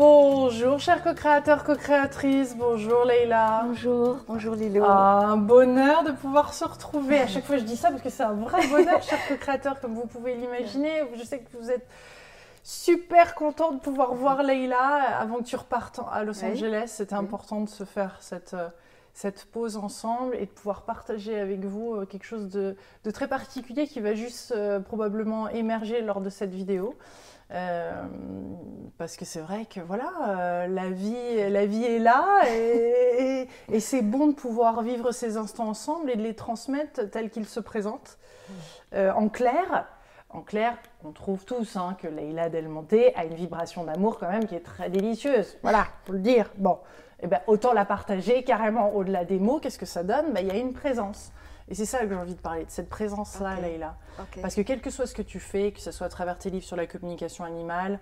Bonjour chers co-créateurs, co-créatrices, bonjour Leïla. Bonjour, bonjour Lilo. Ah, un bonheur de pouvoir se retrouver. À chaque fois je dis ça parce que c'est un vrai bonheur chers co-créateurs comme vous pouvez l'imaginer. Je sais que vous êtes super content de pouvoir voir Leïla avant que tu repartes à Los Oui. Angeles. C'était Oui. important de se faire cette, euh, cette pause ensemble et de pouvoir partager avec vous euh, quelque chose de, de très particulier qui va juste euh, probablement émerger lors de cette vidéo. Euh, parce que c'est vrai que voilà, euh, la, vie, la vie est là et, et- et c'est bon de pouvoir vivre ces instants ensemble et de les transmettre tels qu'ils se présentent. Euh, en clair, en clair, on trouve tous hein, que Leïla Del Monte a une vibration d'amour quand même qui est très délicieuse. Voilà, faut le dire. Bon, eh ben, autant la partager carrément au-delà des mots. Qu'est-ce que ça donne? Ben, Il y a une présence. Et c'est ça que j'ai envie de parler, de cette présence-là, Ok. Leïla. Parce que quel que soit ce que tu fais, que ce soit à travers tes livres sur la communication animale,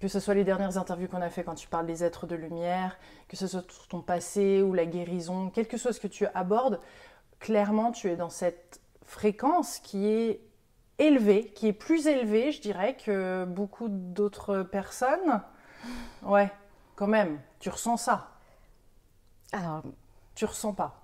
que ce soit les dernières interviews qu'on a fait quand tu parles des êtres de lumière, que ce soit sur ton passé ou la guérison, quel que soit ce que tu abordes, clairement tu es dans cette fréquence qui est élevée, qui est plus élevée, je dirais, que beaucoup d'autres personnes. Ouais, quand même, tu ressens ça. Alors, Tu ressens pas.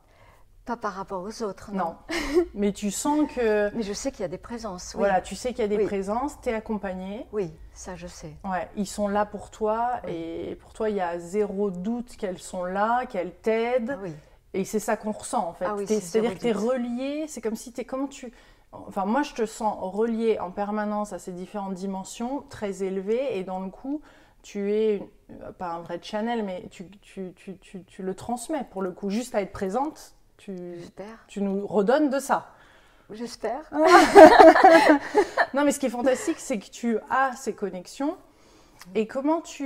Pas par rapport aux autres, non. Non. Mais tu sens que, Mais je sais qu'il y a des présences. Oui. voilà, tu sais qu'il y a des Oui. présences, tu es accompagné. Oui, ça je sais. Ouais, ils sont là pour toi Oui. et pour toi il y a zéro doute qu'elles sont là, qu'elles t'aident Ah oui. et c'est ça qu'on ressent en fait. Ah C'est-à-dire que tu es doute. relié, c'est comme si tu es comment tu enfin moi je te sens relié en permanence à ces différentes dimensions très élevées et dans le coup tu es euh, pas un vrai channel mais tu, tu, tu, tu, tu le transmets pour le coup juste à être présente, tu, tu nous redonnes de ça. J'espère. Non, mais ce qui est fantastique, c'est que tu as ces connexions. Et comment tu.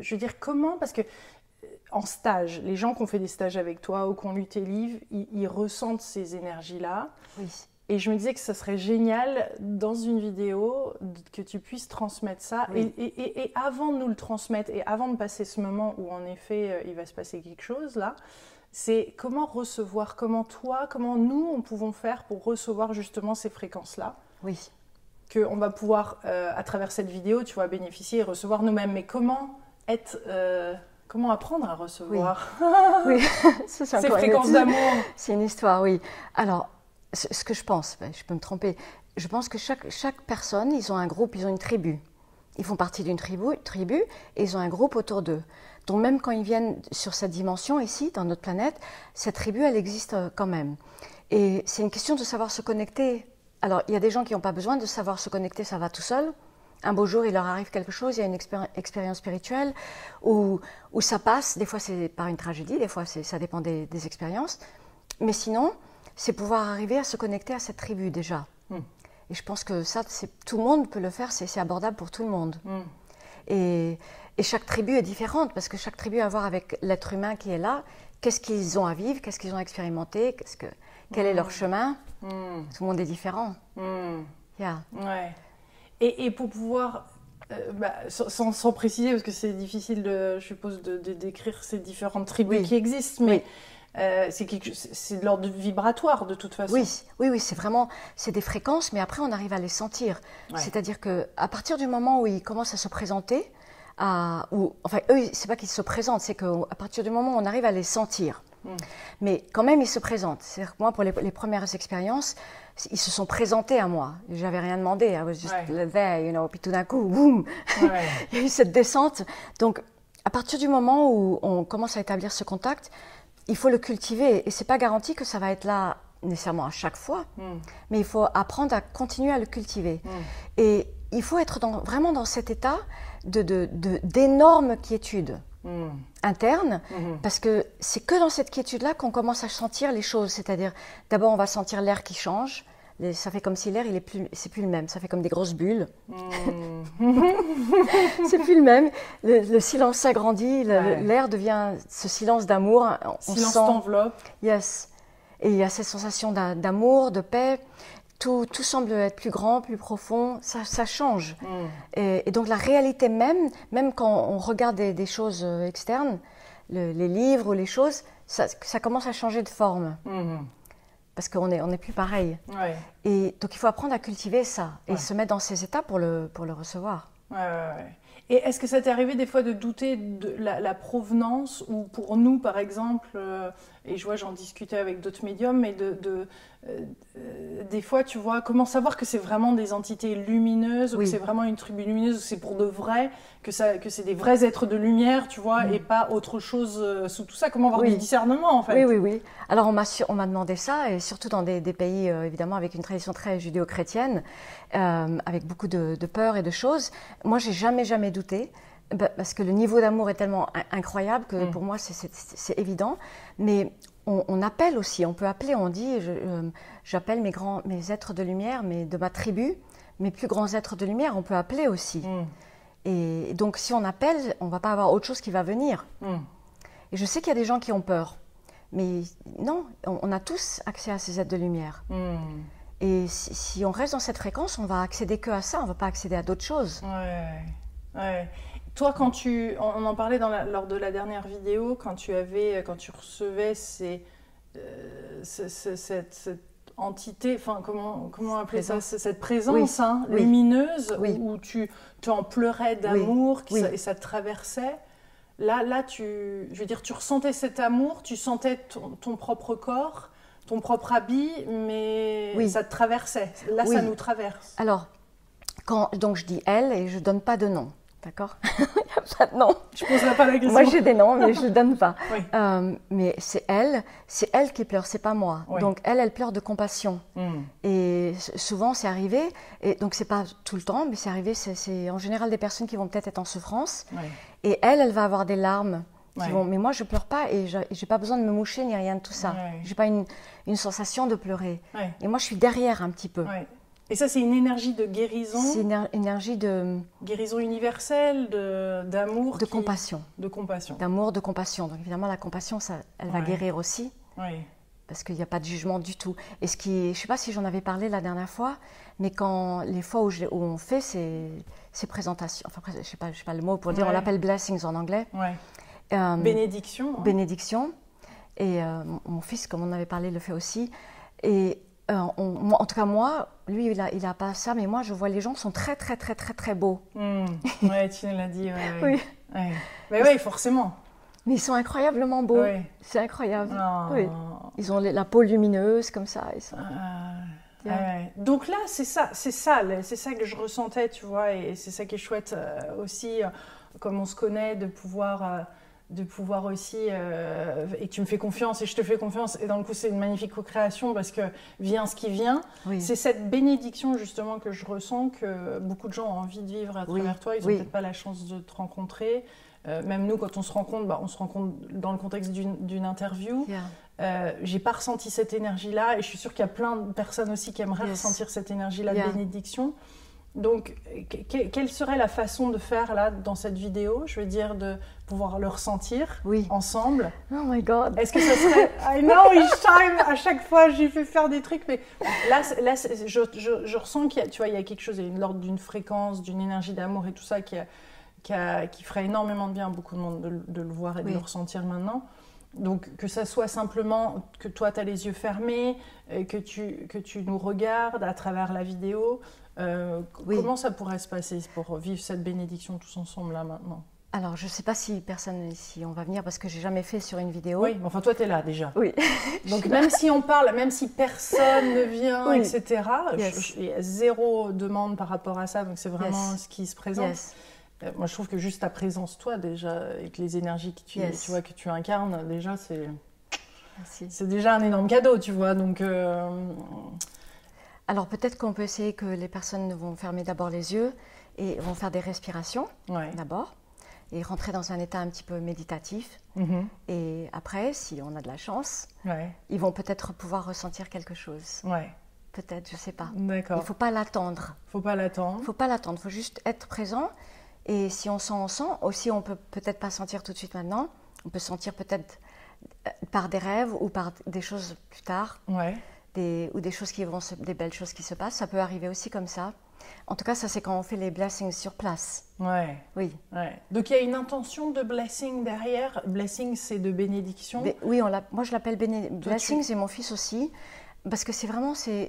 Je veux dire, comment Parce que euh, en stage, les gens qui ont fait des stages avec toi ou qui ont lu tes livres, ils, ils ressentent ces énergies-là. Oui. Et je me disais que ça serait génial dans une vidéo que tu puisses transmettre ça. Oui. Et, et- et- et avant de nous le transmettre et avant de passer ce moment où en effet euh, il va se passer quelque chose là, c'est comment recevoir, comment toi, comment nous on pouvons faire pour recevoir justement ces fréquences-là Oui. qu'on va pouvoir, euh, à travers cette vidéo, tu vois, bénéficier et recevoir nous-mêmes. Mais comment être, euh, comment apprendre à recevoir oui. Ça, c'est ces fréquences d'amour? C'est une histoire, oui. Alors, ce ce que je pense, ben, je peux me tromper, je pense que chaque, chaque personne, ils ont un groupe, ils ont une tribu. Ils font partie d'une tribu, tribu et ils ont un groupe autour d'eux. Donc même quand ils viennent sur cette dimension ici, dans notre planète, cette tribu, elle existe euh, quand même. Et c'est une question de savoir se connecter. Alors, il y a des gens qui n'ont pas besoin de savoir se connecter, ça va tout seul. Un beau jour, il leur arrive quelque chose, il y a une expéri- expérience spirituelle où, où ça passe. Des fois, c'est par une tragédie, des fois, ça dépend des, des expériences. Mais sinon, c'est pouvoir arriver à se connecter à cette tribu déjà. Hmm. Et je pense que ça, tout le monde peut le faire, c'est c'est abordable pour tout le monde. Hmm. Et, et chaque tribu est différente parce que chaque tribu a à voir avec l'être humain qui est là. Qu'est-ce qu'ils ont à vivre? Qu'est-ce qu'ils ont expérimenté? Qu'est-ce que, Quel est leur chemin? Hmm. Tout le monde est différent. Hmm. Yeah. Ouais. Et, et pour pouvoir, euh, bah, sans, sans- préciser, parce que c'est difficile, de, je suppose, de, de décrire ces différentes tribus Oui. qui existent, mais Oui. euh, c'est quelque- c'est c'est de l'ordre vibratoire de toute façon. Oui, oui, oui, c'est vraiment, c'est des fréquences, mais après on arrive à les sentir. Ouais. C'est-à-dire que à partir du moment où ils commencent à se présenter, à, ou, enfin eux, c'est pas qu'ils se présentent, c'est qu'à partir du moment où on arrive à les sentir. Mm. Mais quand même, ils se présentent. C'est-à-dire que moi, pour les, les premières expériences, ils se sont présentés à moi. J'avais rien demandé. I was just Ouais. there, you know. Puis tout d'un coup, boum, Ouais. il y a eu cette descente. Donc, à partir du moment où on commence à établir ce contact, il faut le cultiver. Et c'est pas garanti que ça va être là nécessairement à chaque fois, Hmm. mais il faut apprendre à continuer à le cultiver. Mm. Et il faut être dans- vraiment dans cet état de, de- de- d'énorme quiétude Hmm. interne, Mhm. parce que c'est que dans cette quiétude-là qu'on commence à sentir les choses. C'est-à-dire, d'abord, on va sentir l'air qui change. Les- Ça fait comme si l'air, il est plus, c'est plus le même. Ça fait comme des grosses bulles. Hmm. c'est plus le même. Le, le silence s'agrandit. Ouais. L'air devient ce silence d'amour. Silence t'enveloppe. Yes. Et il y a cette sensation d'a- d'amour, de paix. Tout, tout semble être plus grand, plus profond. Ça, ça change. Hmm. Et, et donc la réalité même, même quand on regarde des, des choses euh, externes, le- les livres ou les choses, ça, ça commence à changer de forme. Mhm. Parce qu'on n'est on est plus pareil. Ouais. Et donc il faut apprendre à cultiver ça et Ouais. se mettre dans ces états pour le, pour le recevoir. Ouais. Et est-ce que ça t'est arrivé des fois de douter de la, provenance ou pour nous par exemple, euh, et je vois j'en discutais avec d'autres médiums, mais de, de euh, des fois tu vois comment savoir que c'est vraiment des entités lumineuses ou que c'est vraiment une tribu lumineuse ou c'est pour de vrai, que, ça, que c'est des vrais êtres de lumière, tu vois, et pas autre chose euh, sous tout ça. Comment avoir du discernement en fait? Oui, oui, oui. Alors on m'a, on m'a demandé ça et surtout dans des, des pays évidemment avec une tradition très judéo-chrétienne, avec beaucoup de, de peur et de choses. Moi j'ai jamais jamais douter, bah, parce que le niveau d'amour est tellement incroyable que mm. pour moi c'est évident. Mais on, appelle aussi, on peut appeler, on dit, euh, j'appelle mes grands, mes êtres de lumière, mais de ma tribu, mes plus grands êtres de lumière, on peut appeler aussi. Mm. Et donc si on appelle, on va pas avoir autre chose qui va venir. Mm. Et je sais qu'il y a des gens qui ont peur, mais non, on, a tous accès à ces êtres de lumière. Et si, on reste dans cette fréquence, on va accéder que à ça, on va pas accéder à d'autres choses. Ouais. Ouais. Toi, quand tu, on en parlait dans lors de la dernière vidéo, quand tu avais, quand tu recevais ces, euh, cette, entité, enfin comment, comment appeler ça, cette présence hein, lumineuse Où, tu, tu en pleurais d'amour et ça te traversait. Là, là, tu, je veux dire, tu ressentais cet amour, tu sentais ton, propre corps, ton propre habit, mais ça te traversait. Là, ça nous traverse. Alors, quand, donc je dis elle et je donne pas de nom. D'accord Il n'y a pas de nom. Je poserai pas la question. Moi, j'ai des noms, mais je ne donne pas. Euh, mais c'est elle, c'est elle qui pleure, c'est pas moi. Donc, elle, elle pleure de compassion. Hmm. Et souvent, c'est arrivé, et donc, c'est pas tout le temps, mais c'est arrivé, c'est en général des personnes qui vont peut-être être en souffrance. Et elle, elle va avoir des larmes. Qui vont, mais moi, je pleure pas et je n'ai pas besoin de me moucher ni rien de tout ça. Je n'ai pas une, une, sensation de pleurer. Et moi, je suis derrière un petit peu. Et ça, c'est une énergie de guérison. C'est une énergie de guérison universelle, d'amour, de, compassion, de compassion, d'amour, de compassion. Donc évidemment, la compassion, ça, elle va guérir aussi. Oui. Parce qu'il n'y a pas de jugement du tout. Et ce qui, je ne sais pas si j'en avais parlé la dernière fois, mais quand les fois où, on fait ces, ces, présentations, enfin, je ne sais, pas, sais pas le mot pour dire, on l'appelle blessings en anglais. Ouais. Euh, bénédiction. Hein. Bénédiction. Et euh, mon fils, comme on avait parlé, le fait aussi. Et euh, en tout cas, moi, lui, il a pas ça, mais moi, je vois les gens sont très, très, très, très, très beaux. Mmh. Ouais, tu l'as dit. oui. Mais oui, forcément. Mais ils sont incroyablement beaux. C'est incroyable. Oui. Ils ont la peau lumineuse comme ça. Ah, Donc là, c'est ça, c'est ça, c'est ça que je ressentais, tu vois, et c'est ça qui est chouette euh, aussi, euh, comme on se connaît, de pouvoir de pouvoir aussi, euh, et tu me fais confiance et je te fais confiance, et dans le coup c'est une magnifique co-création parce que vient ce qui vient. C'est cette bénédiction justement que je ressens que beaucoup de gens ont envie de vivre à travers toi, ils n'ont peut-être pas la chance de te rencontrer. Euh, même nous, quand on se rencontre, bah, on se rencontre dans le contexte d'une interview. Euh, j'ai pas ressenti cette énergie-là et je suis sûre qu'il y a plein de personnes aussi qui aimeraient ressentir cette énergie-là de bénédiction. Donc, quelle serait la façon de faire là dans cette vidéo? Je veux dire, de pouvoir le ressentir ensemble. Oh my God Est-ce que ça serait. I know each time, à chaque fois, j'ai fait faire des trucs, mais là, là je, je, ressens qu'il y, a, tu vois, il y a quelque chose, il y a l'ordre d'une fréquence, d'une énergie d'amour et tout ça qui, qui, qui, ferait énormément de bien à beaucoup de monde de, le voir et de le ressentir maintenant. Donc que ça soit simplement que toi tu as les yeux fermés, que tu, que tu nous regardes à travers la vidéo, euh, comment ça pourrait se passer pour vivre cette bénédiction tous ensemble là maintenant? Alors, je ne sais pas si personne ici on va venir parce que j'ai jamais fait sur une vidéo. Oui, mais enfin toi tu es là déjà. Oui. Donc même si on parle, même si personne ne vient, etc. Il y a zéro demande par rapport à ça, donc c'est vraiment ce qui se présente. Euh, moi, je trouve que juste ta présence, toi, déjà, avec les énergies que tu, tu vois, que tu incarnes, déjà, c'est. C'est déjà un énorme cadeau, tu vois. Donc. Euh, Alors, peut-être qu'on peut essayer que les personnes vont fermer d'abord les yeux et vont faire des respirations d'abord et rentrer dans un état un petit peu méditatif. Mm-hmm. Et après, si on a de la chance, ils vont peut-être pouvoir ressentir quelque chose. Ouais. Peut-être, je ne sais pas. D'accord. Il ne faut pas l'attendre. Il faut pas l'attendre. Il ne faut pas l'attendre. Il faut juste être présent et si on sent, on sent. Aussi, on peut peut-être pas sentir tout de suite maintenant. On peut sentir peut-être euh, par des rêves ou par des choses plus tard. Ouais. Des, ou des choses qui vont des belles choses qui se passent. Ça peut arriver aussi comme ça. En tout cas, ça c'est quand on fait les blessings sur place. Ouais. Oui. Ouais. Donc il y a une intention de blessing derrière? Blessing, c'est de bénédiction? oui, on moi je l'appelle blessing, c'est mon fils aussi, parce que c'est vraiment c'est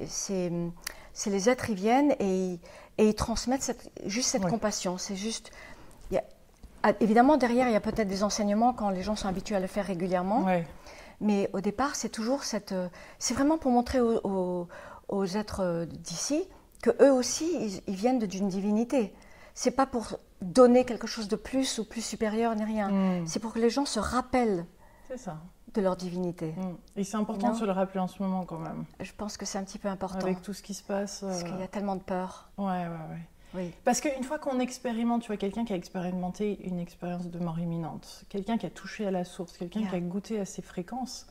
les êtres ils viennent et et ils transmettent juste cette compassion. C'est juste Ah, évidemment, derrière, il y a peut-être des enseignements quand les gens sont habitués à le faire régulièrement. Ouais. Mais au départ, c'est toujours cette. euh, C'est vraiment pour montrer aux, aux- aux êtres euh, d'ici que eux aussi, ils, ils viennent d'une divinité. C'est pas pour donner quelque chose de plus ou plus supérieur ni rien. Mm. C'est pour que les gens se rappellent C'est ça. de leur divinité. Mm. Et c'est important Non. de se le rappeler en ce moment quand même. Je pense que c'est un petit peu important. Avec tout ce qui se passe. Parce euh, qu'il y a tellement de peur. Ouais, ouais, ouais. Oui. Parce qu'une fois qu'on expérimente, tu vois, quelqu'un qui a expérimenté une expérience de mort imminente, quelqu'un qui a touché à la source, quelqu'un Yeah. qui a goûté à ces fréquences,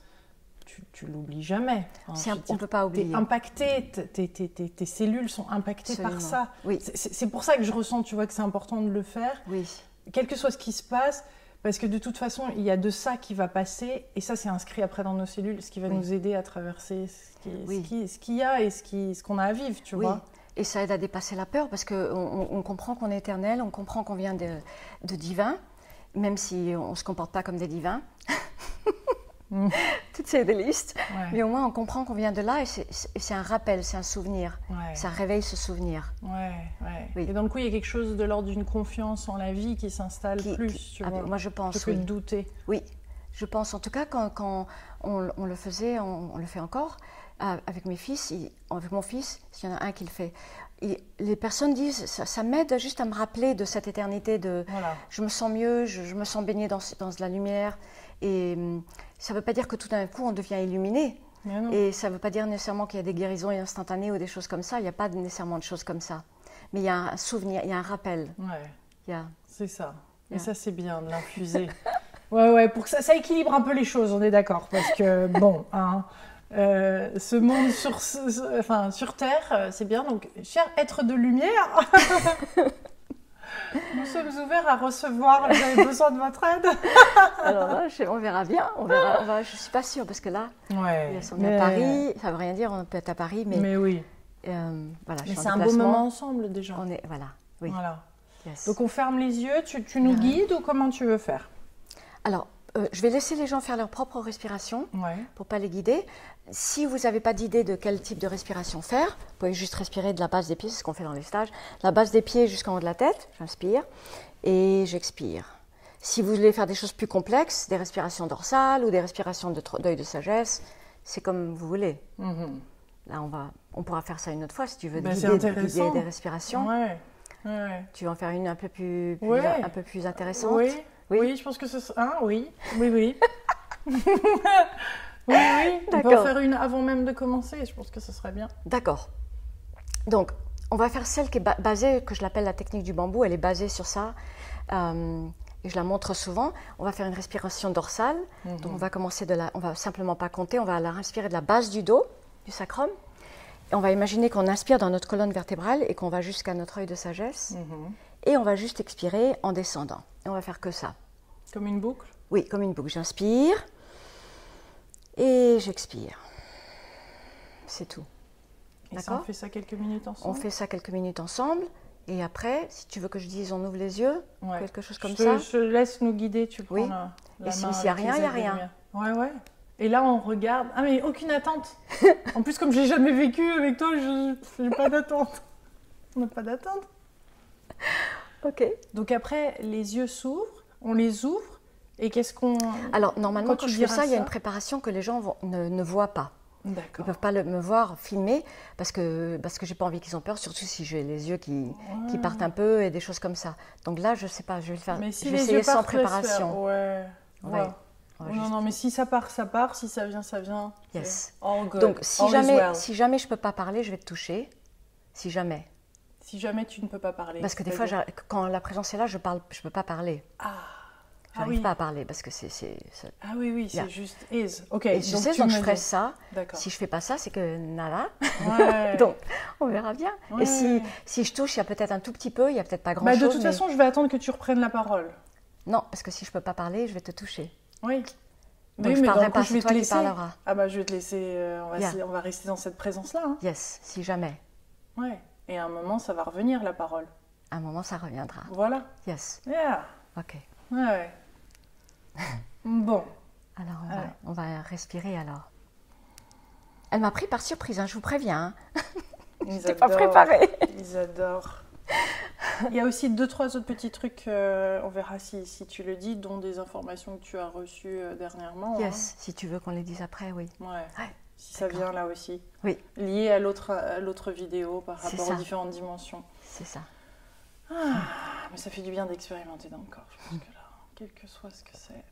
tu, tu l'oublies jamais. Un- on ne peut pas oublier. impacté, t- tes, cellules sont impactées par ça. Oui, C'est- pour ça que je ressens, tu vois, que c'est important de le faire, oui. quel que soit ce qui se passe, parce que de toute façon, il y a de ça qui va passer, et ça, c'est inscrit après dans nos cellules, ce qui va Oui. nous aider à traverser ce qui- ce Oui. qui- ce qu'il y a et ce qui- ce qu'on a à vivre, tu Oui. vois. Et ça aide à dépasser la peur parce qu'on on, on comprend qu'on est éternel, on comprend qu'on vient de, de divin, même si on ne se comporte pas comme des divins. Toutes ces listes. Ouais. Mais au moins, on comprend qu'on vient de là et c'est- un rappel, c'est un souvenir. Ouais. Ça réveille ce souvenir. Ouais. Oui. Et dans le coup, il y a quelque chose de l'ordre d'une confiance en la vie qui s'installe plus, qui- tu ah, vois, moi, je pense, que oui. de douter. Oui, je pense. En tout cas, quand, quand on, on le faisait, on, on le fait encore, euh, avec mes fils, il- avec mon fils, s'il y en a un qui le fait. Et les personnes disent, ça, ça m'aide juste à me rappeler de cette éternité de, Voilà. je me sens mieux, je, je me sens baignée dans, dans de la lumière. Et hum, ça ne veut pas dire que tout d'un coup on devient illuminé. Et ça ne veut pas dire nécessairement qu'il y a des guérisons instantanées ou des choses comme ça. Il n'y a pas nécessairement de choses comme ça. Mais il y a un souvenir, il y a un rappel. Ouais, a... c'est ça. Et ça, c'est bien de l'infuser. ouais, ouais, pour que ça, ça équilibre un peu les choses, on est d'accord. Parce que, bon, hein, euh, ce monde sur, ce- ce- enfin, sur Terre, euh, c'est bien. Donc, cher être de lumière, nous sommes ouverts à recevoir. Vous avez besoin de votre aide Alors là, je- on verra bien. On verra, on va- je ne suis pas sûre parce que là, Ouais. on est à Paris. Ça ne veut rien dire, on peut être à Paris, mais, Mais oui. euh, voilà, Mais c'est un beau moment ensemble déjà. On est, voilà, oui. Voilà. yes. Donc on ferme les yeux, tu, tu nous guides ou comment tu veux faire? Alors, euh, je vais laisser les gens faire leur propre respiration. Ouais. pour pas les guider. Si vous n'avez pas d'idée de quel type de respiration faire, vous pouvez juste respirer de la base des pieds, c'est ce qu'on fait dans les stages, de la base des pieds jusqu'en haut de la tête, j'inspire et j'expire. Si vous voulez faire des choses plus complexes, des respirations dorsales ou des respirations de de sagesse, c'est comme vous voulez. Mhm. Là, on, va, on pourra faire ça une autre fois si tu veux Ben, guider, des respirations. Ouais. Ouais. Tu veux en faire une un peu plus, plus- Ouais. un peu plus intéressante? Oui. Oui. oui. je pense que ce sera. Ah, oui, oui, oui. oui, oui. On peut en faire une avant même de commencer. Je pense que ce serait bien. D'accord. Donc, on va faire celle qui est ba- basée, que je l'appelle la technique du bambou. Elle est basée sur ça. Euh, et je la montre souvent. On va faire une respiration dorsale. Donc, on va commencer de la. On va simplement pas compter. On va la respirer de la base du dos, du sacrum. Et on va imaginer qu'on inspire dans notre colonne vertébrale et qu'on va jusqu'à notre œil de sagesse. Et on va juste expirer en descendant. Et on va faire que ça. Comme une boucle? Oui, comme une boucle. J'inspire et j'expire. C'est tout. Et ça, on D'accord? fait ça quelques minutes ensemble? On fait ça quelques minutes ensemble. Et après, si tu veux que je dise, on ouvre les yeux, Ouais. quelque chose comme je ça? Je laisse nous guider. Tu prends Oui. la, la Et s'il y a rien, il y a rien. Ouais, ouais. Et là, on regarde. Ah, mais aucune attente. en plus, comme j'ai jamais vécu avec toi, je n'ai pas d'attente. On n'a pas d'attente. Ok. Donc après, les yeux s'ouvrent, on les ouvre, et qu'est-ce qu'on... Alors, normalement, Quand quand, tu je fais ça, il y a une préparation que les gens vont- ne, ne voient pas. Ils ne peuvent pas le- me voir filmer parce que, parce que j'ai pas envie qu'ils ont peur, surtout si j'ai les yeux qui, qui partent un peu et des choses comme ça. Donc là, je sais pas, je vais le faire. Mais si je vais les essayer yeux sans partent, préparation. Ouais. Ouais. non, non, mais si ça part, ça part. Si ça vient, ça vient. Yes. C'est All good. Donc, si All jamais, well. si jamais je peux pas parler, je vais te toucher. Si jamais. Si jamais tu ne peux pas parler. Parce que des fois, quand la présence est là, je parle, je peux pas parler. Ah, ah J'arrive oui. pas à parler parce que c'est. Ah oui, oui, c'est juste is. Ok, Et je sais, tu donc me je ferai ça. Si je fais pas ça, c'est que nada. Ouais. donc, on verra bien. Ouais. Et si, si je touche, il y a peut-être un tout petit peu, il y a peut-être pas grand Bah, de toute façon, je vais attendre que tu reprennes la parole. Non, parce que si je peux pas parler, je vais te toucher. Oui. Donc, oui, je mais parlerai pas, c'est toi te qui laisser. parleras. Ah bah, je vais te laisser. euh, on, va Yeah. on va rester dans cette présence-là. hein. Yes, si jamais. Ouais. Et à un moment, ça va revenir la parole. À un moment, ça reviendra. Voilà. Yes, Yeah. ok. Ouais, ouais. bon. Alors, on, va, ouais. on va respirer alors. Elle m'a pris par surprise, hein, je vous préviens. hein. Ils J'étais pas préparée. Ils adorent. Il y a aussi deux, trois autres petits trucs, euh, on verra si, si, tu le dis, dont des informations que tu as reçues euh, dernièrement. Yes, hein. si tu veux qu'on les dise après, oui. Ouais. Si ça vient là aussi. Oui. Lié à l'autre vidéo par rapport aux différentes dimensions. C'est ça. Ah, mais ça fait du bien d'expérimenter dans le corps, je pense que là, quel que soit ce que c'est.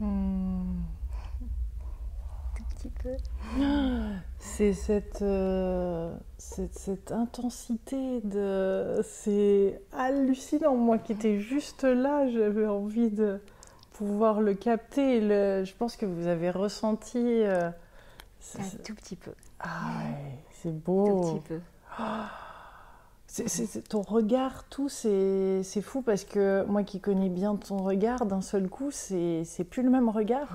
Mmh. Petit peu. C'est cette, euh, cette, cette, intensité de. C'est hallucinant, moi qui étais juste là, j'avais envie de pouvoir le capter. Je pense que vous avez ressenti. Euh, Un tout petit peu. Ah ouais, c'est beau. Tout petit peu. Ah c'est- c'est- ton regard, tout, c'est c'est fou parce que moi qui connais bien ton regard, d'un seul coup, c'est c'est plus le même regard.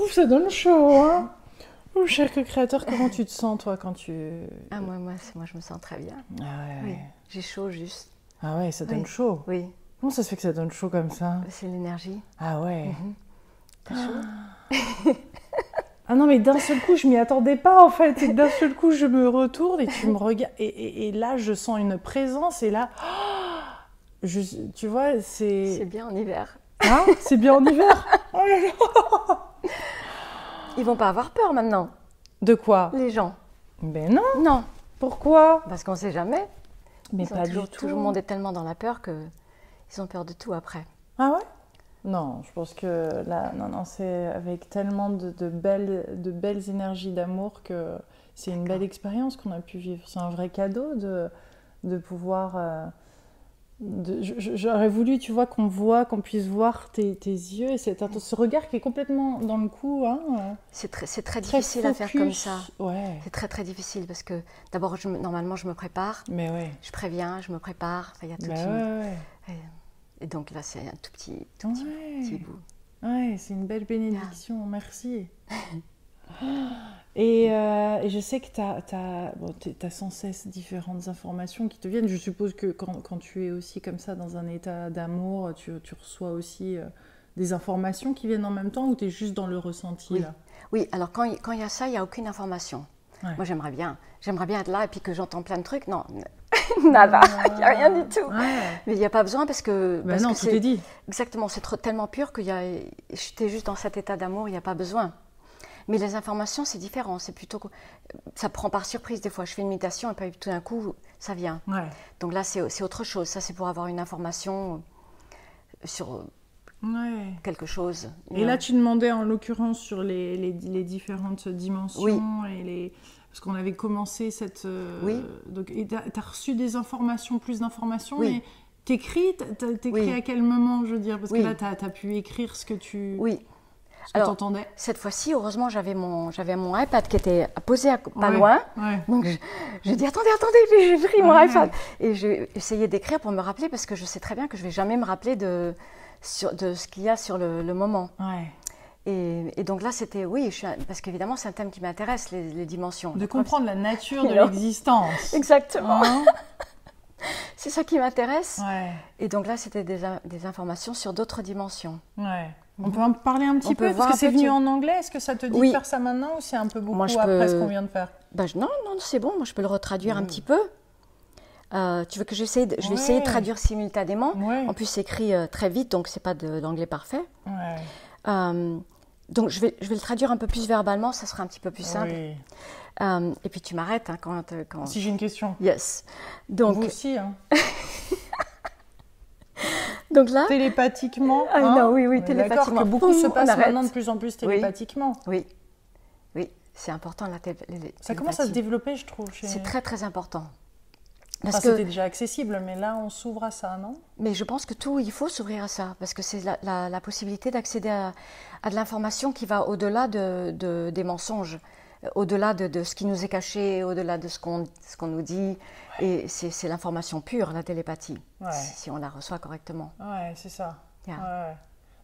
Ouf, ça donne chaud, hein Ouh, cher créateur, comment tu te sens, toi, quand tu... Ah, moi, moi, c'est- moi, je me sens très bien. Ah ouais, Oui. ouais. J'ai chaud juste. Ah ouais, ça donne Oui. chaud. Oui, Comment ça se fait que ça donne chaud comme ça? C'est l'énergie. Ah ouais. T'as chaud? Ah non, mais d'un seul coup, je m'y attendais pas, en fait. Et d'un seul coup, je me retourne et tu me regardes. Et, et- et là, je sens une présence. Et là, je, tu vois, C'est c'est... bien en hiver. Hein? C'est bien en hiver? Oh là là Ils vont pas avoir peur maintenant, De quoi? Les gens. Ben non, Non, pourquoi? Parce qu'on sait jamais. Mais Ils ont pas toujours, du tout. Tout le monde est tellement dans la peur que ils ont peur de tout après. Ah ouais? Non, je pense que là, non, non, c'est avec tellement de, de belles, de belles énergies d'amour que c'est une belle expérience qu'on a pu vivre. C'est un vrai cadeau de, de pouvoir. euh, J'aurais voulu, tu vois, qu'on voit, qu'on puisse voir tes, tes yeux et cet, ce regard qui est complètement dans le coup. Hein, euh, C'est très, très très difficile à faire comme ça. Ouais, C'est très très difficile parce que d'abord, normalement, je me prépare, mais ouais. je préviens, je me prépare. Il y a toute Bah une- ouais, Et, et donc là, c'est un tout petit, tout ouais. petit, petit bout. Ouais, c'est une belle bénédiction, merci. Et, euh, et je sais que tu as, bon, sans cesse différentes informations qui te viennent. Je suppose que quand, quand tu es aussi comme ça dans un état d'amour, tu, tu reçois aussi euh, des informations qui viennent en même temps ou tu es juste dans le ressenti Oui. là? Oui, alors quand il quand il y a ça, il n'y a aucune information. Ouais. Moi, j'aimerais bien. J'aimerais bien être là et puis que j'entends plein de trucs. Non, nada, il n'y a rien du tout. Ouais. Mais il n'y a pas besoin parce que. Ben parce non, que tout est dit. Exactement, c'est tellement pur a. J'étais juste dans cet état d'amour, il n'y a pas besoin. Mais les informations, c'est différent. C'est plutôt. que- Ça prend par surprise des fois. Je fais une méditation et puis tout d'un coup, ça vient. Ouais. Donc là, c'est autre chose. Ça, c'est pour avoir une information sur Ouais. quelque chose. Et là, tu demandais en l'occurrence sur les, les- les différentes dimensions Oui. et les parce qu'on avait commencé cette. euh, Oui. Donc, et t'as as reçu des informations, plus d'informations, Oui. mais t'écris, t'écris Oui. à quel moment, je veux dire, parce que là, t'as as pu écrire ce que tu, Oui. ce que Alors, t'entendais. Cette fois-ci, heureusement, j'avais mon, j'avais mon iPad qui était posé à- pas Ouais. loin. Ouais. Donc, je- j'ai dit attendez, attendez, j'ai j'ai pris mon Ouais. iPad. Et j'ai essayé d'écrire pour me rappeler parce que je sais très bien que je vais jamais me rappeler de, sur- de ce qu'il y a sur le, le moment. Ouais. Et, et donc là, c'était oui, je suis un- parce qu'évidemment, c'est un thème qui m'intéresse, les, les dimensions. De comprendre la nature de l'existence. Exactement. Hein C'est ça qui m'intéresse. ouais. Et donc là, c'était des, in- des informations sur d'autres dimensions. Ouais. On peut en parler un petit On peu parce que c'est venu en anglais. Est-ce que ça te dit Oui. de faire ça maintenant ou c'est un peu beaucoup Moi, je après peux- ce qu'on vient de faire? Ben, je- non, non, c'est bon, moi je peux le retraduire un petit peu. Euh, tu veux que j'essaie de, je vais Ouais. essayer de traduire simultanément. Ouais. En plus, c'est écrit euh, très vite, donc c'est pas de l'anglais parfait. Ouais. Euh, donc je vais, je vais le traduire un peu plus verbalement, ça sera un petit peu plus simple. Oui. Et puis tu m'arrêtes hein, quand, quand... Si j'ai une question. Yes. Donc, Vous aussi, hein. donc là, Télépathiquement. Ah hein non, oui, oui, D'accord télépathiquement. que beaucoup se Poum, passe maintenant de plus en plus télépathiquement. oui, oui, c'est important la télé- les- Ça commence à se télépathie. développer, je trouve. Chez... C'est très très important. Enfin, Parce c'était que, déjà accessible, mais là, on s'ouvre à ça, non? Mais je pense que tout, il faut s'ouvrir à ça, parce que c'est la, la- la possibilité d'accéder à, à de l'information qui va au-delà de, de- des mensonges, euh, au-delà de, de ce qui nous est caché, au-delà de ce qu'on nous dit. Et c'est c'est l'information pure, la télépathie, Ouais. si, si on la reçoit correctement. Ouais, c'est ça. Yeah. Ouais.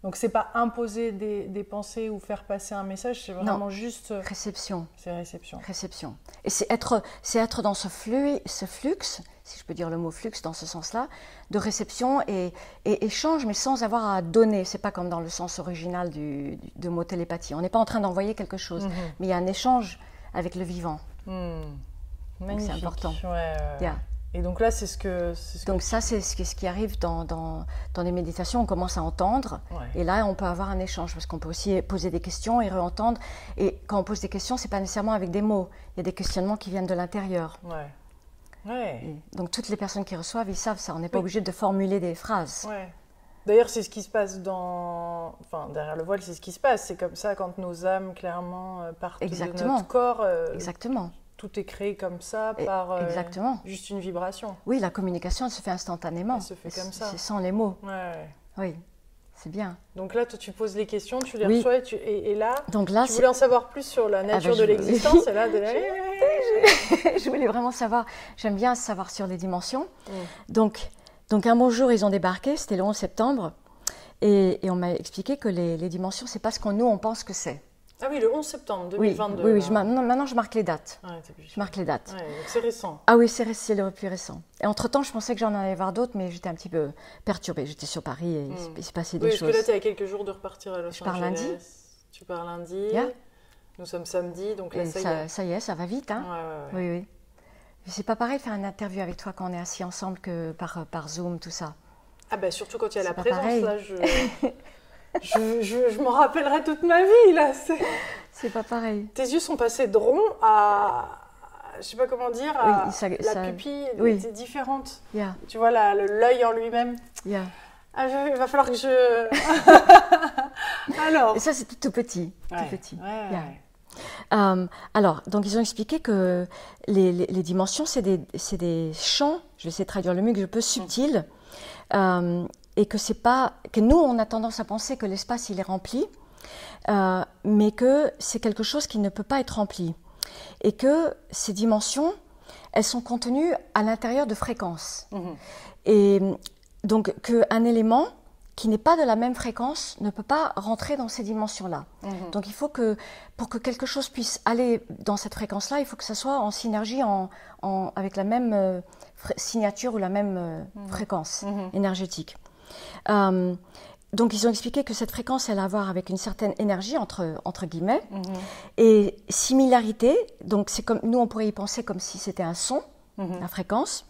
Donc, c'est pas imposer des, des pensées ou faire passer un message, c'est vraiment juste. euh, Réception. C'est réception. Réception. Et c'est être, c'est être dans ce flux, ce flux, si je peux dire le mot flux dans ce sens-là, de réception et, et échange, mais sans avoir à donner. C'est pas comme dans le sens original du, du- de mot télépathie. On n'est pas en train d'envoyer quelque chose, Mhm. mais il y a un échange avec le vivant. Hmm. Magnifique. important. Ouais, ouais. Yeah. Et donc là, c'est ce que. ce que- Donc ça, c'est ce qui, ce qui arrive dans, dans, dans les méditations. On commence à entendre. Ouais. Et là, on peut avoir un échange parce qu'on peut aussi poser des questions et re-entendre. Et quand on pose des questions, c'est pas nécessairement avec des mots. Il y a des questionnements qui viennent de l'intérieur. Ouais. Ouais. Donc toutes les personnes qui reçoivent, ils savent ça. On n'est pas Oui. obligé de formuler des phrases. Ouais. D'ailleurs, c'est ce qui se passe dans. Enfin, derrière le voile, c'est ce qui se passe. C'est comme ça quand nos âmes, clairement, euh, partent Exactement. de notre corps. euh, Exactement. Tout est créé comme ça par euh, exactement. juste une vibration. Oui, la communication, elle se fait instantanément. Elle se fait comme ça. C'est sans les mots. Ouais, ouais. Oui, c'est bien. Donc là, toi, tu poses les questions, tu les Oui. reçois et, tu- et- et là, Donc là, tu voulais en savoir plus sur la nature bah, de je- l'existence. et là, de je voulais vraiment savoir, j'aime bien savoir sur les dimensions. Mm. Donc, donc un beau jour, ils ont débarqué, c'était le 11 septembre, et, et on m'a expliqué que les, les dimensions, c'est pas ce qu'on nous, on pense que c'est. Ah oui, le 11 septembre Oui, 2022. oui, oui je non, maintenant je marque les dates. Je marque les dates. Ouais, c'est récent. Ah oui, c'est c'est le plus récent. Et entre-temps, je pensais que j'en allais voir d'autres, mais j'étais un petit peu perturbée. J'étais sur Paris et il Mm. il s'est passé Oui, des parce que choses. là, tu à quelques jours de repartir à Los Je pars Angeles. lundi. Tu pars lundi. Yeah. Nous sommes samedi, donc là, ça, y est. ça y est, ça va vite. Hein Ouais, ouais, ouais. Oui, oui. C'est pas pareil de faire une interview avec toi quand on est assis ensemble que par, par Zoom, tout ça. Ah bah surtout quand il y a la C'est présence, pareil. là, je, je, je, je m'en rappellerai toute ma vie, là. c'est- C'est pas pareil. Tes yeux sont passés de rond à, je sais pas comment dire, à Oui, ça- la ça- pupille oui. était différente. Yeah, Tu vois, l'œil en lui-même. yeah. Ah, je- il va falloir que je... Alors... Et ça, c'était tout petit. Ouais, Tout petit. ouais, ouais, Yeah. ouais. Euh, alors, donc ils ont expliqué que les, les- les dimensions, c'est des, c'est des champs, je vais essayer de traduire le mieux que je peux, subtils, euh, et que c'est pas que nous on a tendance à penser que l'espace il est rempli, euh, mais que c'est quelque chose qui ne peut pas être rempli, et que ces dimensions, elles sont contenues à l'intérieur de fréquences, Mhm. et donc qu'un élément qui n'est pas de la même fréquence ne peut pas rentrer dans ces dimensions-là. Mhm. Donc il faut que, pour que quelque chose puisse aller dans cette fréquence-là, il faut que ça soit en synergie en, en- avec la même euh, signature ou la même euh, fréquence Mhm. énergétique. Euh, donc ils ont expliqué que cette fréquence, elle a à voir avec une certaine énergie, entre, entre guillemets, Mhm. et similarité, donc c'est comme, nous on pourrait y penser comme si c'était un son, Mhm. la fréquence,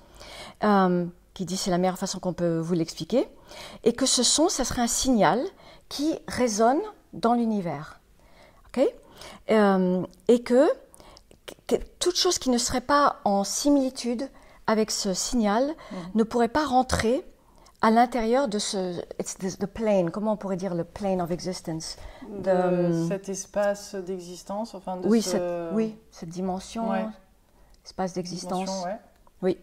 euh, qui dit c'est la meilleure façon qu'on peut vous l'expliquer, et que ce son, ça serait un signal qui résonne dans l'univers. ok? Euh, et que, que toute chose qui ne serait pas en similitude avec ce signal ne pourrait pas rentrer à l'intérieur de ce it's the, the plane, comment on pourrait dire le plane of existence? De de- cet espace d'existence, enfin de oui, ce... cette, oui, cette dimension, Ouais. espace d'existence. ouais. Oui.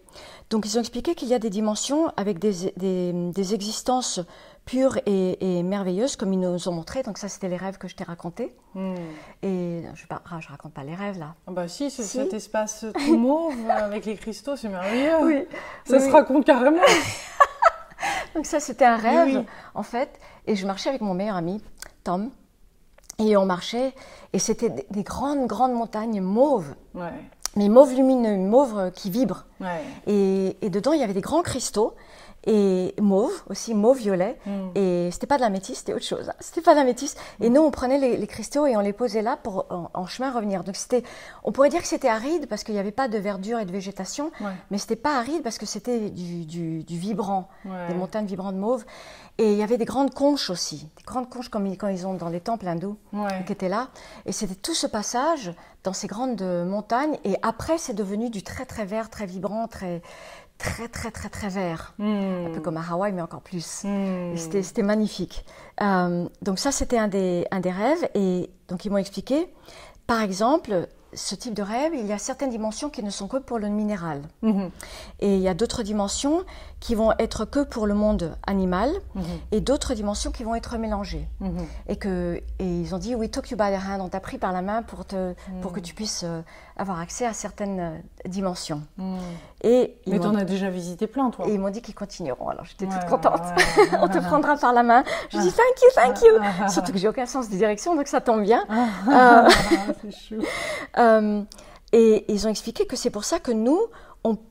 Donc ils ont expliqué qu'il y a des dimensions avec des, des- des existences pures et, et merveilleuses, comme ils nous ont montré. Donc ça, c'était les rêves que je t'ai racontés. Hmm. Et je ne raconte pas les rêves là. Ah bah si, cet espace tout mauve avec les cristaux, c'est merveilleux. Ça Oui, se oui. raconte carrément. Donc ça, c'était un rêve, Oui. en fait. Et je marchais avec mon meilleur ami, Tom. Et on marchait, et c'était des, des grandes, grandes montagnes mauves. Ouais, Mais mauve lumineux, mauve qui vibre. ouais. Et, et dedans, il y avait des grands cristaux. Et mauve, aussi mauve violet. Mm. Et c'était pas de la métisse, c'était autre chose. hein. C'était pas de la métisse. Et nous, on prenait les, les cristaux et on les posait là pour en, en chemin revenir. Donc c'était, on pourrait dire que c'était aride parce qu'il n'y avait pas de verdure et de végétation. Ouais. Mais c'était pas aride parce que c'était du, du- du vibrant, Ouais. des montagnes vibrantes mauves. Et il y avait des grandes conches aussi, des grandes conches comme ils- quand ils ont dans les temples hindous Ouais. qui étaient là. Et c'était tout ce passage dans ces grandes montagnes. Et après, c'est devenu du très très vert, très vibrant, très très très très très vert. Un peu comme à Hawaï, mais encore plus. Hmm. C'était c'était magnifique. Euh, donc ça, c'était un des, un des rêves. Et donc ils m'ont expliqué, par exemple, ce type de rêve, il y a certaines dimensions qui ne sont que pour le minéral. Mhm. Et il y a d'autres dimensions qui vont être que pour le monde animal Mhm. et d'autres dimensions qui vont être mélangées. Mhm. Et, que, et ils ont dit, we took you by the hand, on t'a pris par la main pour, te, pour que tu puisses euh, avoir accès à certaines euh, dimensions. Et Mais t'en as déjà visité plein, toi. et ils m'ont dit qu'ils continueront. Alors j'étais Ouais, toute contente. ouais, ouais. on te prendra par la main. Je dis thank you, thank you. Ah. Surtout que j'ai aucun sens de direction, donc ça tombe bien. Ah, c'est chou. Euh, et ils ont expliqué que c'est pour ça que nous,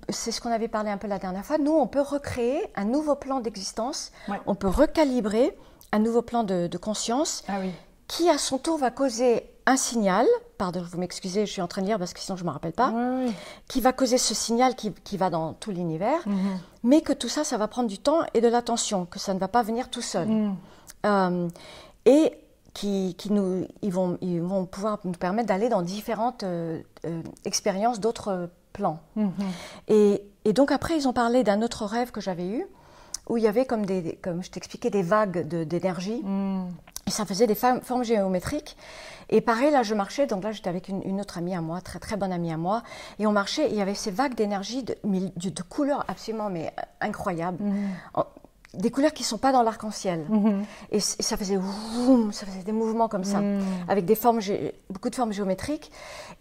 c'est ce qu'on avait parlé un peu la dernière fois, nous, on peut recréer un nouveau plan d'existence, Ouais. on peut recalibrer un nouveau plan de, de conscience Ah oui. qui, à son tour, va causer un signal, pardon, vous m'excusez, je suis en train de lire parce que sinon je ne me rappelle pas, qui va causer ce signal qui, qui va dans tout l'univers, Mhm. mais que tout ça, ça va prendre du temps et de l'attention, que ça ne va pas venir tout seul. Mhm. Euh, et qui, qui nous, ils, vont, ils vont pouvoir nous permettre d'aller dans différentes euh, euh, expériences d'autres plans. Mhm. Et, et donc après, ils ont parlé d'un autre rêve que j'avais eu, où il y avait comme des, comme je t'expliquais, des vagues d'énergie. Et ça faisait des formes, géométriques. Et pareil, là, je marchais. Donc là, j'étais avec une, une autre amie à moi, très très bonne amie à moi. Et on marchait. Et il y avait ces vagues d'énergie, de, de, de couleurs absolument mais euh, incroyables. En- des couleurs qui sont pas dans l'arc-en-ciel. Et, c- et ça faisait vroom, ça faisait des mouvements comme ça, avec des formes, beaucoup de formes géométriques.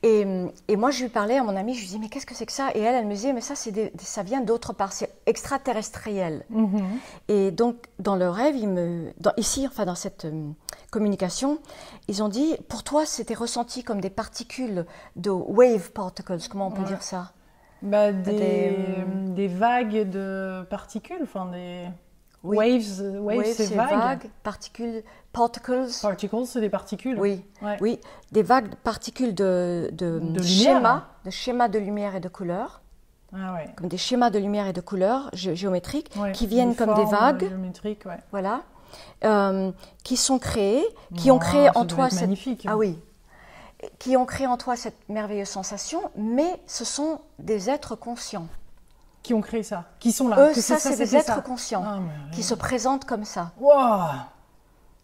Et, et moi, je lui parlais à mon amie, je lui disais, mais qu'est-ce que c'est que ça? Et elle, elle me disait, mais ça, des- ça vient d'autre part, c'est extraterrestriel. Et donc, dans le rêve, il me, dans- ici, enfin, dans cette hum, communication, ils ont dit, pour toi, c'était ressenti comme des particules de wave particles, comment on peut Ouais. dire ça? Bah, des, Des, des vagues de particules, enfin des Oui. waves. euh, Waves, Wave, c'est vague. particules, particles. Particles, c'est des particules. Oui, Ouais. oui, des vagues particules de, de, De schémas, de schémas de lumière et de couleurs, Ah ouais. comme des schémas de lumière et de couleurs gé- géométriques, Ouais, qui viennent comme des vagues, géométriques, ouais. voilà, euh, qui sont créées, qui ont créé en toi cette magnifique. ah oui, qui ont créé en toi cette merveilleuse sensation, mais ce sont des êtres conscients. Qui ont créé ça Qui sont là Eux, Que ça, c'est des êtres ça. conscients Ah, mais qui se présentent comme ça. Waouh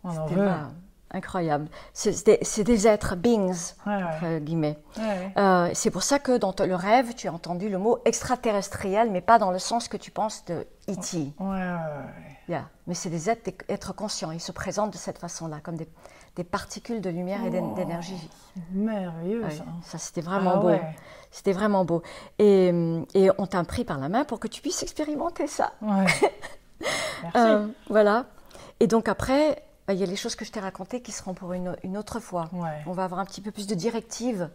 pas- incroyable. C'est des, êtres, beings, Ouais, ouais. entre guillemets. Ouais. Euh, c'est pour ça que dans le rêve, tu as entendu le mot extraterrestriel, mais pas dans le sens que tu penses de E.T. Yeah. Mais c'est des êtres, des êtres conscients. Ils se présentent de cette façon-là, comme des, des particules de lumière et d'é- d'énergie. Merveilleux, Ouais, ça. ça, c'était vraiment Ah beau. ouais. C'était vraiment beau. Et, hum, et on t'a pris par la main pour que tu puisses expérimenter ça. Ouais. Merci. Euh, voilà. Et donc après, bah, il y a les choses que je t'ai racontées qui seront pour une, une autre fois. On va avoir un petit peu plus de directives,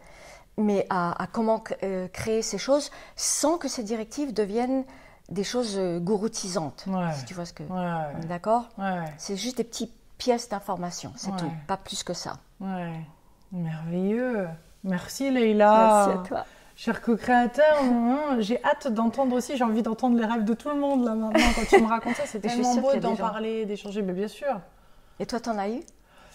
mais à, à comment euh, créer ces choses sans que ces directives deviennent des choses euh, gouroutisantes. Si tu vois ce que. D'accord? C'est juste des petites pièces d'information, c'est Ouais. tout, pas plus que ça. ouais. Merveilleux. Merci Leïla. Merci à toi. Cher co-créateur, hum, j'ai hâte d'entendre aussi, j'ai envie d'entendre les rêves de tout le monde là maintenant quand tu me c'est je suis tellement beau d'en parler, d'échanger, mais bien sûr. Et toi, t'en as eu?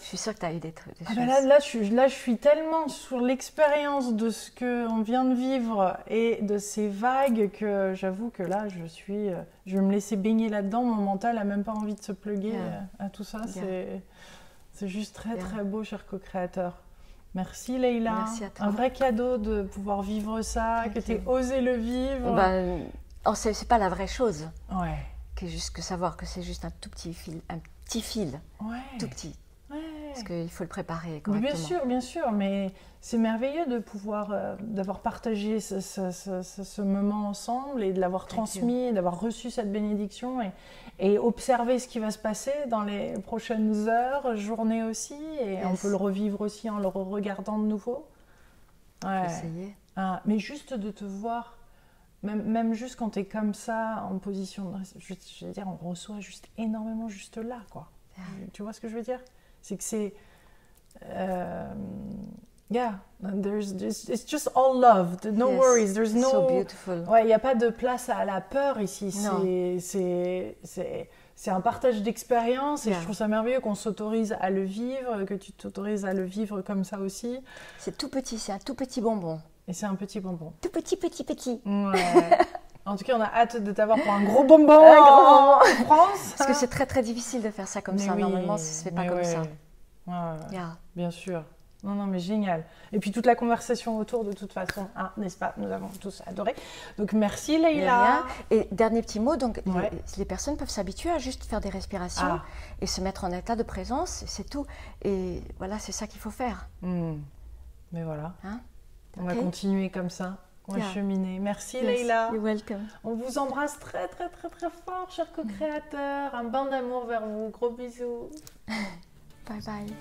Je suis sûre que tu as eu des, trucs- des Ah ben là, là, je suis, là, je suis tellement sur l'expérience de ce qu'on vient de vivre et de ces vagues que j'avoue que là, je suis, euh, je vais me laisser baigner là-dedans. Mon mental a même pas envie de se pluguer à tout ça. C'est, juste très Bien. très beau, cher co-créateur. Merci Leïla. Merci à toi. Un vrai cadeau de pouvoir vivre ça, que tu aies osé le vivre. Ben, oh, c'est pas la vraie chose, Ouais. que juste que savoir que c'est juste un tout petit fil, un petit fil, Ouais. tout petit. Parce qu'il faut le préparer correctement. bien sûr, bien sûr, mais c'est merveilleux de pouvoir, euh, d'avoir partagé ce, ce- ce- ce- ce moment ensemble et de l'avoir transmis, d'avoir reçu cette bénédiction et, et observer ce qui va se passer dans les prochaines heures, journées aussi, et on peut le revivre aussi en le regardant de nouveau. Ouais. Essayer. Ah, mais juste de te voir, même, même juste quand tu es comme ça, en position de... Je, veux dire, on reçoit juste énormément juste là, quoi. Yeah. Tu vois ce que je veux dire? C'est que c'est... euh, yeah, there's, there's- it's just all love, no Yes. worries, there's no... So beautiful. Ouais, il n'y a pas de place à la peur ici. C'est- C'est c'est- c'est un partage d'expérience et Yeah. je trouve ça merveilleux qu'on s'autorise à le vivre, que tu t'autorises à le vivre comme ça aussi. C'est tout petit, c'est un tout petit bonbon. Et c'est un petit bonbon. Tout petit, petit, petit. Ouais. en tout cas, on a hâte de t'avoir pour un gros bonbon Un gros en France. Parce que c'est très très difficile de faire ça comme Mais ça. oui, Normalement, ça se fait pas comme ouais. ça. Ouais. Yeah. Bien sûr. Non, non, mais génial. Et puis toute la conversation autour, de toute façon, hein, n'est-ce pas? Nous avons tous adoré. Donc merci Leïla. Et dernier petit mot, donc Ouais. les, les personnes peuvent s'habituer à juste faire des respirations Ah. et se mettre en état de présence, c'est tout. Et voilà, c'est ça qu'il faut faire. Hmm. Mais voilà, Hein? On va continuer comme ça. On va Yeah. cheminer. Merci Yes, Leïla. You're welcome. On vous embrasse très très très très fort, chers co-créateurs. Un bain d'amour vers vous. Gros bisous. Bye bye.